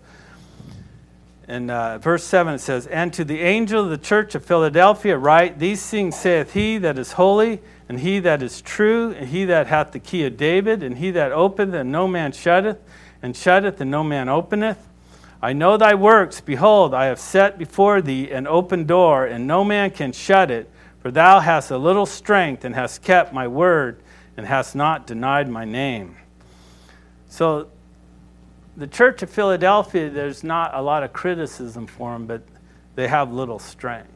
in uh, verse 7 it says, And to the angel of the church of Philadelphia write, These things saith he that is holy, and he that is true, and he that hath the key of David, and he that openeth, and no man shutteth, and shutteth, and no man openeth. I know thy works. Behold, I have set before thee an open door, and no man can shut it. For thou hast a little strength, and hast kept my word, and hast not denied my name. So, the church of Philadelphia, there's not a lot of criticism for them, but they have little strength.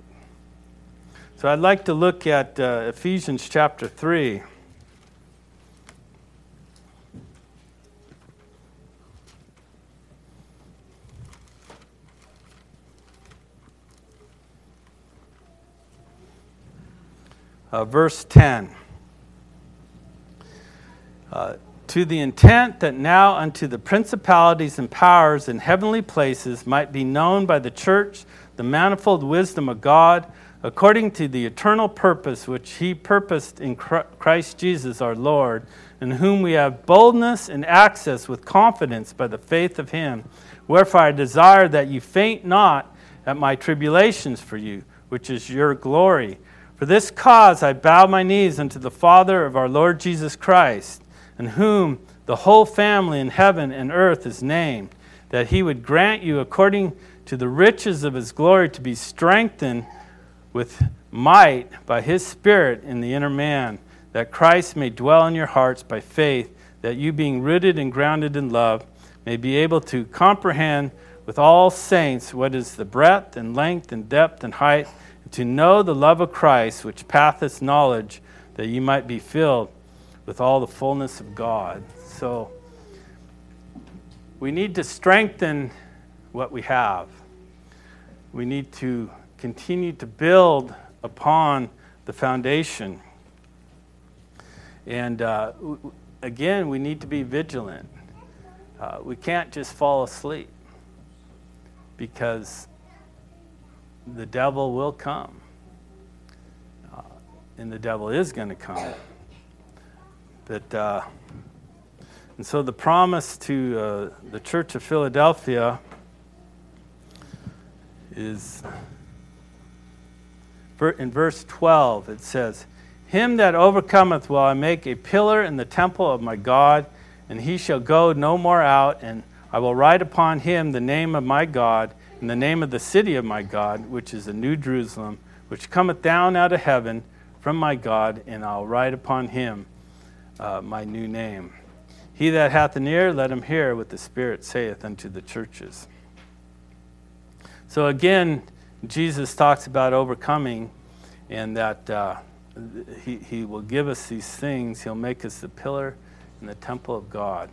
So, I'd like to look at uh, Ephesians chapter 3. Uh, verse 10. Uh, to the intent that now unto the principalities and powers in heavenly places might be known by the church the manifold wisdom of God, according to the eternal purpose which he purposed in Christ Jesus our Lord, in whom we have boldness and access with confidence by the faith of him. Wherefore I desire that you faint not at my tribulations for you, which is your glory for this cause I bow my knees unto the Father of our Lord Jesus Christ, in whom the whole family in heaven and earth is named, that he would grant you according to the riches of his glory to be strengthened with might by his Spirit in the inner man, that Christ may dwell in your hearts by faith, that you being rooted and grounded in love may be able to comprehend with all saints what is the breadth and length and depth and height to know the love of Christ, which passeth knowledge, that you might be filled with all the fullness of God. So we need to strengthen what we have. We need to continue to build upon the foundation. And uh, again, we need to be vigilant. Uh, we can't just fall asleep because the devil will come. Uh, and the devil is going to come. But, uh, and so the promise to uh, the Church of Philadelphia is in verse 12. It says, Him that overcometh will I make a pillar in the temple of my God, and he shall go no more out, and I will write upon him the name of my God, and the name of the city of my God, which is the New Jerusalem, which cometh down out of heaven from my God, and I'll write upon him uh, my new name. He that hath an ear, let him hear what the Spirit saith unto the churches. So again, Jesus talks about overcoming and that uh, he, he will give us these things. He'll make us the pillar in the temple of God.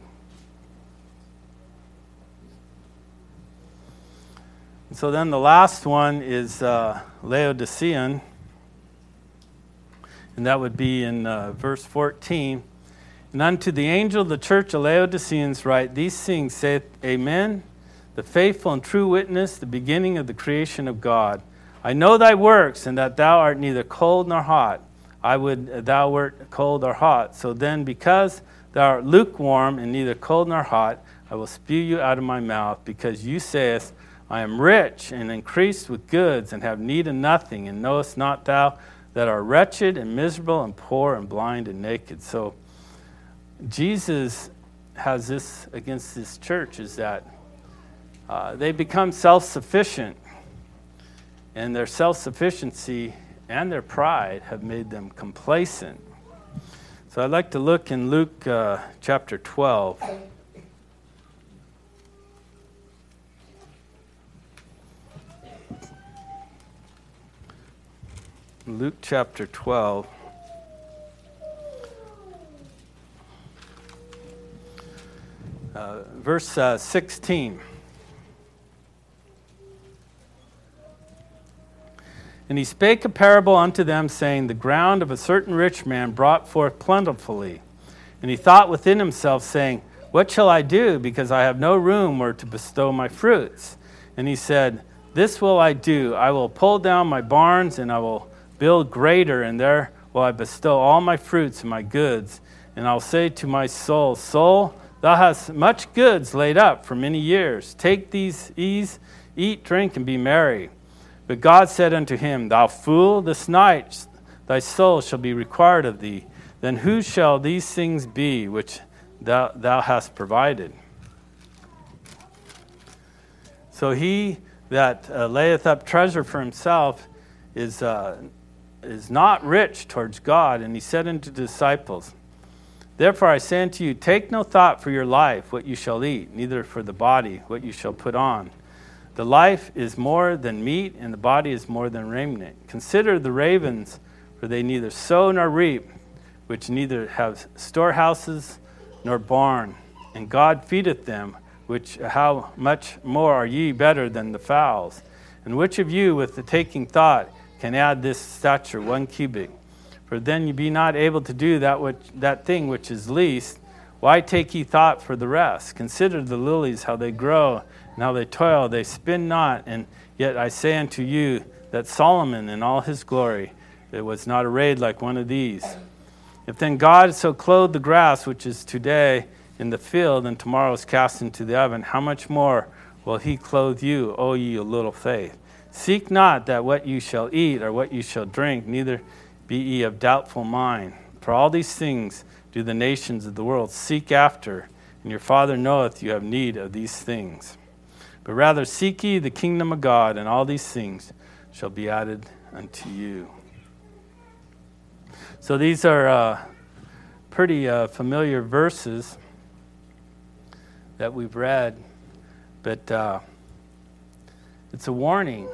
So then the last one is uh, Laodicean, and that would be in uh, verse 14. And unto the angel of the church of Laodiceans write, These things saith Amen the faithful and true witness, the beginning of the creation of God. I know thy works, and that thou art neither cold nor hot. I would thou wert cold or hot. So then, because thou art lukewarm and neither cold nor hot, I will spew you out of my mouth, because you sayest, I am rich and increased with goods, and have need of nothing, and knowest not thou that are wretched and miserable and poor and blind and naked. So Jesus has this against this church is that uh, they become self sufficient, and their self sufficiency and their pride have made them complacent. So I'd like to look in Luke uh, chapter 12. Luke chapter 12. Uh, verse uh, 16. And he spake a parable unto them, saying, The ground of a certain rich man brought forth plentifully. And he thought within himself, saying, What shall I do, because I have no room where to bestow my fruits? And he said, This will I do. I will pull down my barns, and I will build greater, and there will I bestow all my fruits and my goods. And I'll say to my soul, Soul, thou hast much goods laid up for many years. Take these ease, eat, drink, and be merry. But God said unto him, Thou fool, this night thy soul shall be required of thee. Then whose shall these things be which thou, thou hast provided? So he that uh, layeth up treasure for himself is, uh, is not rich towards God. And he said unto the disciples, Therefore I say unto you, take no thought for your life, what you shall eat, neither for the body, what you shall put on. The life is more than meat, and the body is more than raiment. Consider the ravens, for they neither sow nor reap, which neither have storehouses nor barn, and God feedeth them. Which how much more are ye better than the fowls? And which of you, with the taking thought, can add this stature one cubit? For then ye be not able to do that which that thing which is least. Why take ye thought for the rest? Consider the lilies, how they grow and how they toil, they spin not, and yet I say unto you that Solomon in all his glory it was not arrayed like one of these. If then God so clothed the grass which is today in the field and tomorrow is cast into the oven, how much more will he clothe you, O ye little faith? Seek not that what you shall eat or what you shall drink, neither be ye of doubtful mind. For all these things do the nations of the world seek after, and your Father knoweth you have need of these things. But rather seek ye the kingdom of God, and all these things shall be added unto you. So these are uh, pretty uh, familiar verses that we've read, but uh, it's a warning.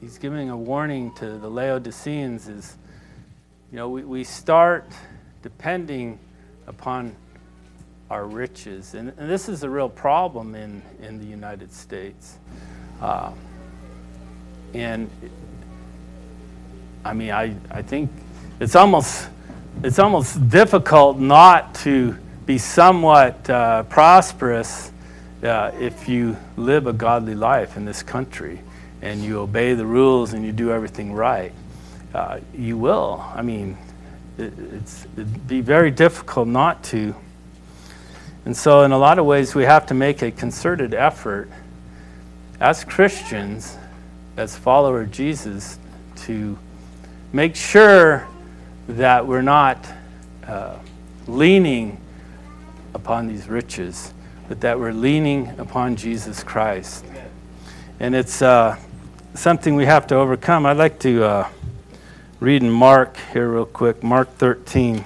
He's giving a warning to the Laodiceans is, you know, we, we start depending upon our riches. And, and, this is a real problem in, in the United States. Uh, and I mean, I, I think it's almost it's almost difficult not to be somewhat uh, prosperous uh, if you live a godly life in this country and you obey the rules and you do everything right. Uh, you will. I mean, it, it'd be very difficult not to. And so, in a lot of ways, we have to make a concerted effort as Christians, as followers of Jesus, to make sure that we're not uh, leaning upon these riches, but that we're leaning upon Jesus Christ. And it's uh, something we have to overcome. I'd like to uh, read in Mark here, real quick Mark 13.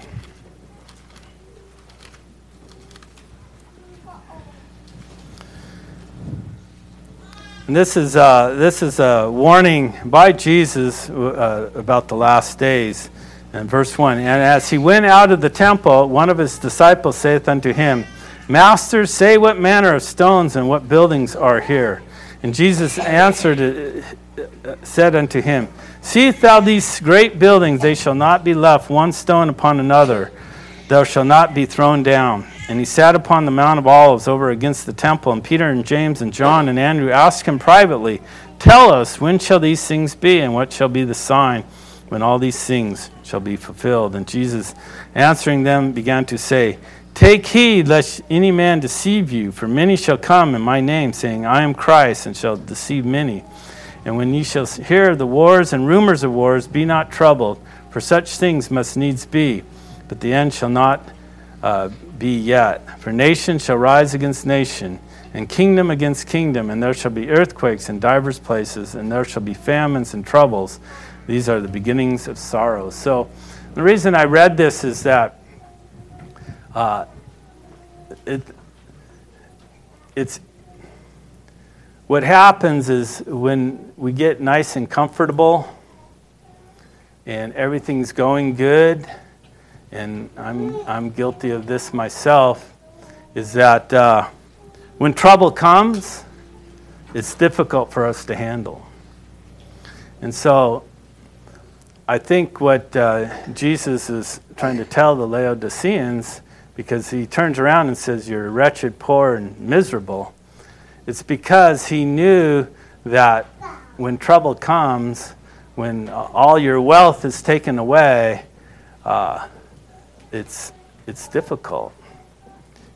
And this is, uh, this is a warning by Jesus uh, about the last days. And verse 1 And as he went out of the temple, one of his disciples saith unto him, Master, say what manner of stones and what buildings are here. And Jesus answered, uh, uh, said unto him, Seest thou these great buildings? They shall not be left one stone upon another, thou shalt not be thrown down. And he sat upon the Mount of Olives over against the temple, and Peter and James and John and Andrew asked him privately, Tell us, when shall these things be, and what shall be the sign when all these things shall be fulfilled? And Jesus, answering them, began to say, Take heed lest any man deceive you, for many shall come in my name, saying, I am Christ, and shall deceive many. And when ye shall hear the wars and rumors of wars, be not troubled, for such things must needs be, but the end shall not uh, be yet. For nation shall rise against nation, and kingdom against kingdom, and there shall be earthquakes in divers places, and there shall be famines and troubles. These are the beginnings of sorrows. So, the reason I read this is that uh, it, it's what happens is when we get nice and comfortable and everything's going good and I'm, I'm guilty of this myself, is that uh, when trouble comes, it's difficult for us to handle. And so I think what uh, Jesus is trying to tell the Laodiceans, because he turns around and says, You're wretched, poor, and miserable, it's because he knew that when trouble comes, when all your wealth is taken away, uh, it's, it's difficult.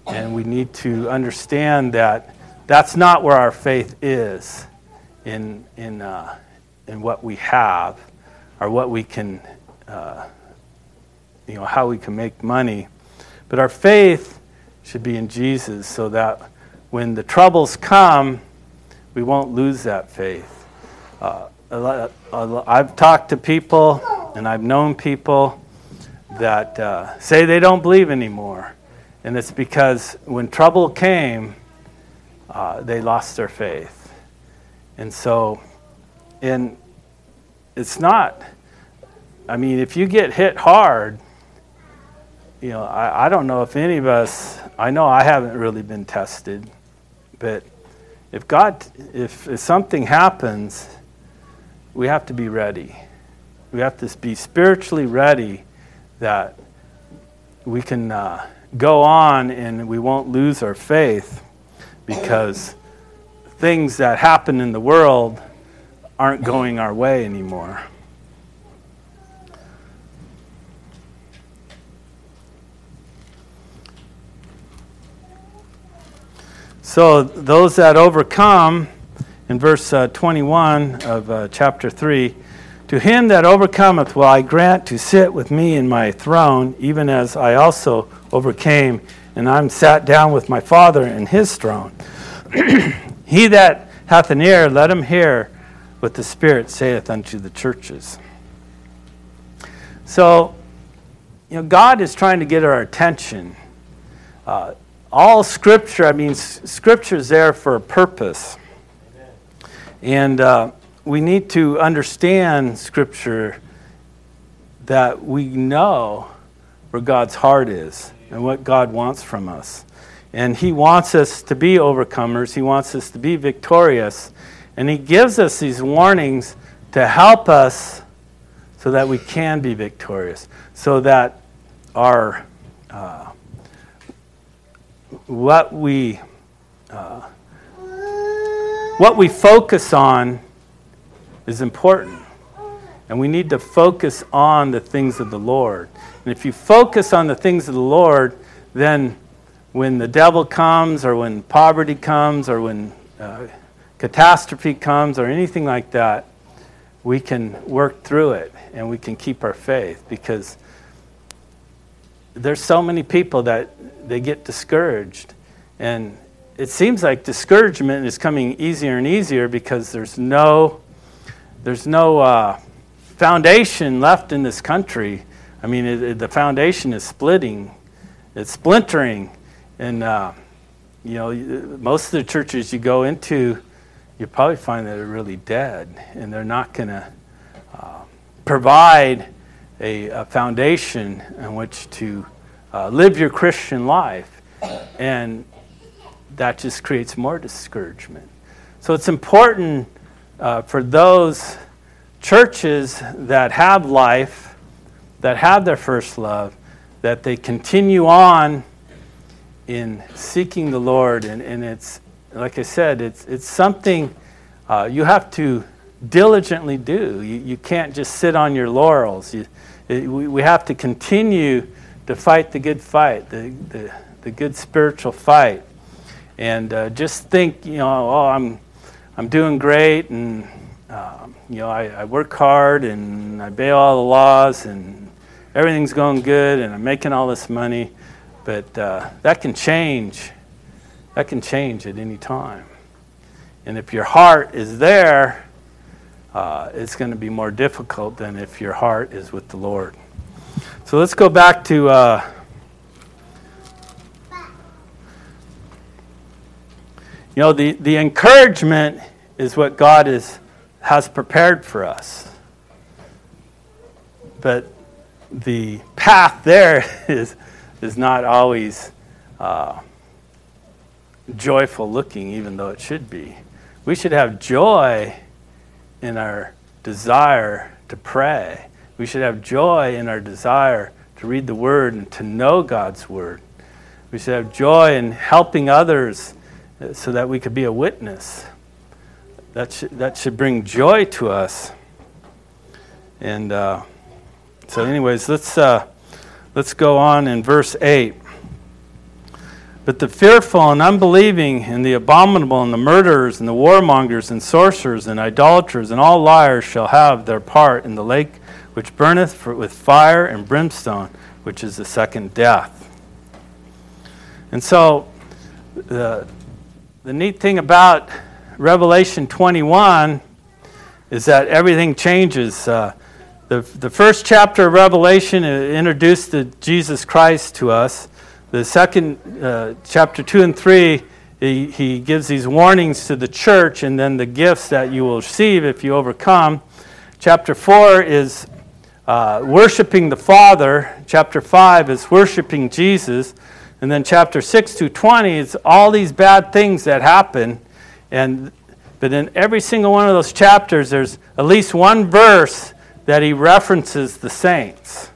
And we need to understand that that's not where our faith is in, in, uh, in what we have or what we can, uh, you know, how we can make money. But our faith should be in Jesus so that when the troubles come, we won't lose that faith. Uh, I've talked to people and I've known people that uh, say they don't believe anymore. And it's because when trouble came, uh, they lost their faith. And so, and it's not, I mean, if you get hit hard, you know, I, I don't know if any of us, I know I haven't really been tested, but if God, if, if something happens, we have to be ready. We have to be spiritually ready that we can uh, go on and we won't lose our faith because things that happen in the world aren't going our way anymore. So, those that overcome, in verse uh, 21 of uh, chapter 3, to him that overcometh will I grant to sit with me in my throne, even as I also overcame, and I'm sat down with my Father in his throne. [clears throat] he that hath an ear, let him hear what the Spirit saith unto the churches. So, you know, God is trying to get our attention. Uh, all Scripture, I mean, Scripture is there for a purpose. And uh, we need to understand Scripture that we know where God's heart is and what God wants from us. And He wants us to be overcomers, He wants us to be victorious. And He gives us these warnings to help us so that we can be victorious, so that our uh, what we uh, what we focus on is important. And we need to focus on the things of the Lord. And if you focus on the things of the Lord, then when the devil comes, or when poverty comes, or when uh, catastrophe comes, or anything like that, we can work through it and we can keep our faith because there's so many people that they get discouraged. And it seems like discouragement is coming easier and easier because there's no, there's no uh, foundation left in this country. I mean, it, it, the foundation is splitting, it's splintering. And, uh, you know, most of the churches you go into, you probably find that they're really dead and they're not going to uh, provide a, a, foundation in which to uh, live your Christian life. And that just creates more discouragement. So it's important uh, for those churches that have life, that have their first love, that they continue on in seeking the Lord. And, and it's, like I said, it's, it's something uh, you have to diligently do. You, you can't just sit on your laurels. You, it, we, we have to continue to fight the good fight, the, the, the good spiritual fight and uh, just think, you know, oh, I'm, I'm doing great, and uh, you know, I, I, work hard, and I obey all the laws, and everything's going good, and I'm making all this money, but uh, that can change. That can change at any time, and if your heart is there, uh, it's going to be more difficult than if your heart is with the Lord. So let's go back to uh, You know, the, the encouragement is what God is, has prepared for us. But the path there [laughs] is, is not always uh, joyful looking, even though it should be. We should have joy in our desire to pray. We should have joy in our desire to read the Word and to know God's Word. We should have joy in helping others so that we could be a witness. That should, that should bring joy to us. And uh, so, anyways, let's, uh, let's go on in verse 8. But the fearful and unbelieving, and the abominable, and the murderers, and the warmongers, and sorcerers, and idolaters, and all liars shall have their part in the lake which burneth with fire and brimstone, which is the second death. And so, the, the neat thing about Revelation 21 is that everything changes. Uh, the, the first chapter of Revelation introduced the Jesus Christ to us. The second, uh, chapter 2 and 3, he, he gives these warnings to the church and then the gifts that you will receive if you overcome. Chapter 4 is uh, worshiping the Father. Chapter 5 is worshiping Jesus. And then chapter 6 to 20 is all these bad things that happen. And but in every single one of those chapters, there's at least one verse that he references the saints.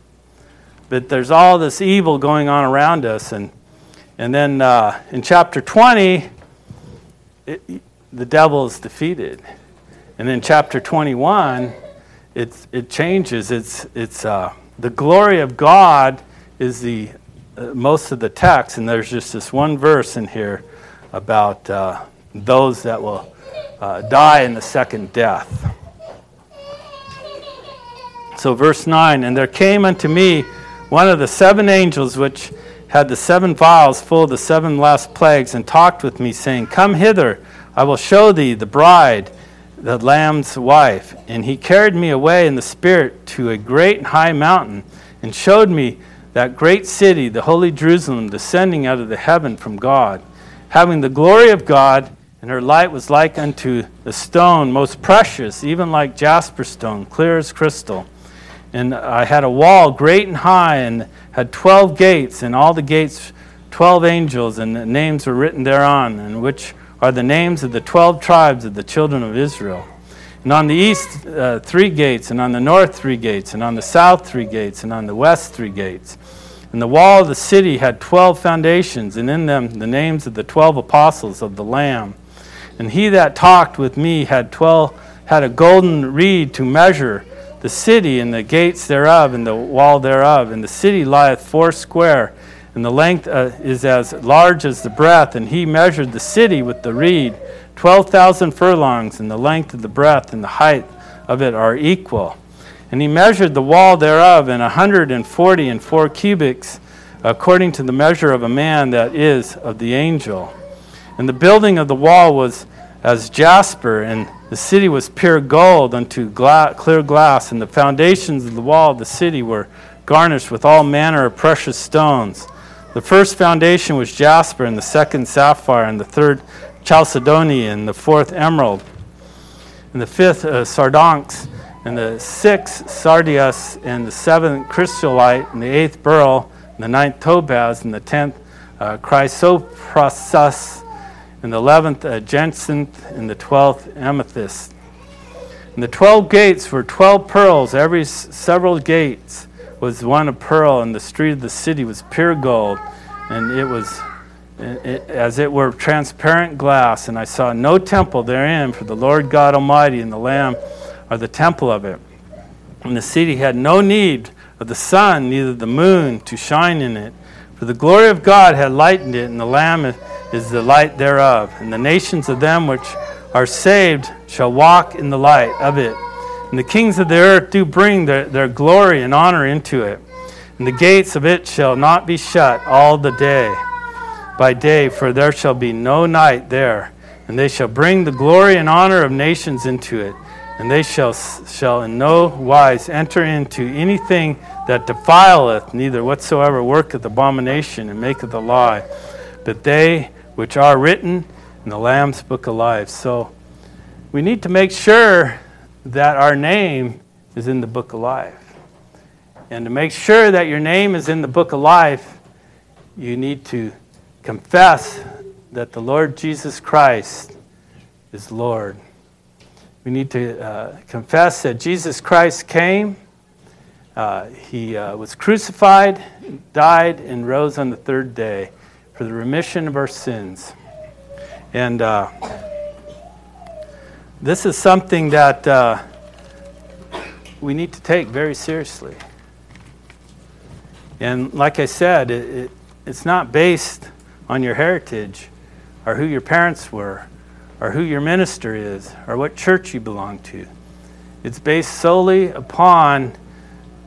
But there's all this evil going on around us. And, and then uh, in chapter 20, it, the devil is defeated. And in chapter 21, it, it changes. It's, it's uh, the glory of God is the uh, most of the text, and there's just this one verse in here about uh, those that will uh, die in the second death. So, verse 9 And there came unto me one of the seven angels which had the seven vials full of the seven last plagues, and talked with me, saying, Come hither, I will show thee the bride, the Lamb's wife. And he carried me away in the Spirit to a great and high mountain, and showed me that great city, the holy Jerusalem, descending out of the heaven from God, having the glory of God, and her light was like unto a stone most precious, even like jasper stone, clear as crystal. And I had a wall great and high, and had twelve gates, and all the gates twelve angels, and the names were written thereon, and which are the names of the twelve tribes of the children of Israel. And on the east, uh, three gates, and on the north, three gates, and on the south, three gates, and on the west, three gates. And the wall of the city had twelve foundations, and in them the names of the twelve apostles of the Lamb. And he that talked with me had twelve had a golden reed to measure the city and the gates thereof and the wall thereof. And the city lieth foursquare, and the length uh, is as large as the breadth. And he measured the city with the reed, twelve thousand furlongs, and the length of the breadth and the height of it are equal. And he measured the wall thereof in a hundred and forty and four cubits, according to the measure of a man that is of the angel. And the building of the wall was as jasper, and the city was pure gold unto gla- clear glass, and the foundations of the wall of the city were garnished with all manner of precious stones. The first foundation was jasper, and the second sapphire, and the third chalcedony, and the fourth emerald, and the fifth uh, sardonyx, and the sixth sardius, and the seventh chrysolite, and the eighth beryl, and the ninth topaz, and the tenth uh, chrysoprasus, and the eleventh uh, jacinth, and the twelfth amethyst. And the twelve gates were twelve pearls. Every s- several gates was one of pearl, and the street of the city was pure gold, and it was it, as it were transparent glass. And I saw no temple therein, for the Lord God Almighty and the Lamb are the temple of it. And the city had no need of the sun, neither the moon to shine in it. For the glory of God had lightened it, and the Lamb is the light thereof. And the nations of them which are saved shall walk in the light of it. And the kings of the earth do bring their, their glory and honor into it. And the gates of it shall not be shut all the day by day, for there shall be no night there. And they shall bring the glory and honor of nations into it. And they shall, shall in no wise enter into anything that defileth, neither whatsoever worketh abomination and maketh a lie, but they which are written in the Lamb's book of life. So we need to make sure that our name is in the book of life. And to make sure that your name is in the book of life, you need to confess that the Lord Jesus Christ is Lord. We need to uh, confess that Jesus Christ came, uh, he uh, was crucified, died, and rose on the third day for the remission of our sins. And uh, this is something that uh, we need to take very seriously. And like I said, it, it, it's not based on your heritage or who your parents were or who your minister is or what church you belong to. It's based solely upon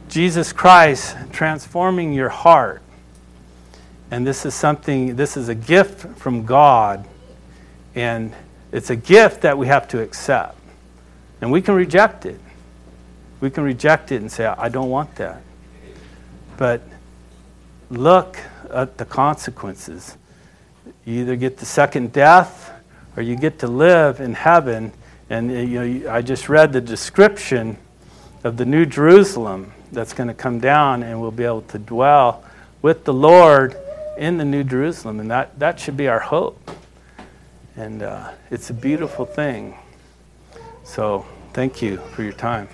Jesus Christ transforming your heart. And this is something, this is a gift from God. And it's a gift that we have to accept. And we can reject it. We can reject it and say, I don't want that. But look at the consequences. You either get the second death or you get to live in heaven. And uh, you know, I just read the description of the New Jerusalem that's going to come down, and we'll be able to dwell with the Lord in the New Jerusalem. And that, that should be our hope. And uh, it's a beautiful thing. So thank you for your time.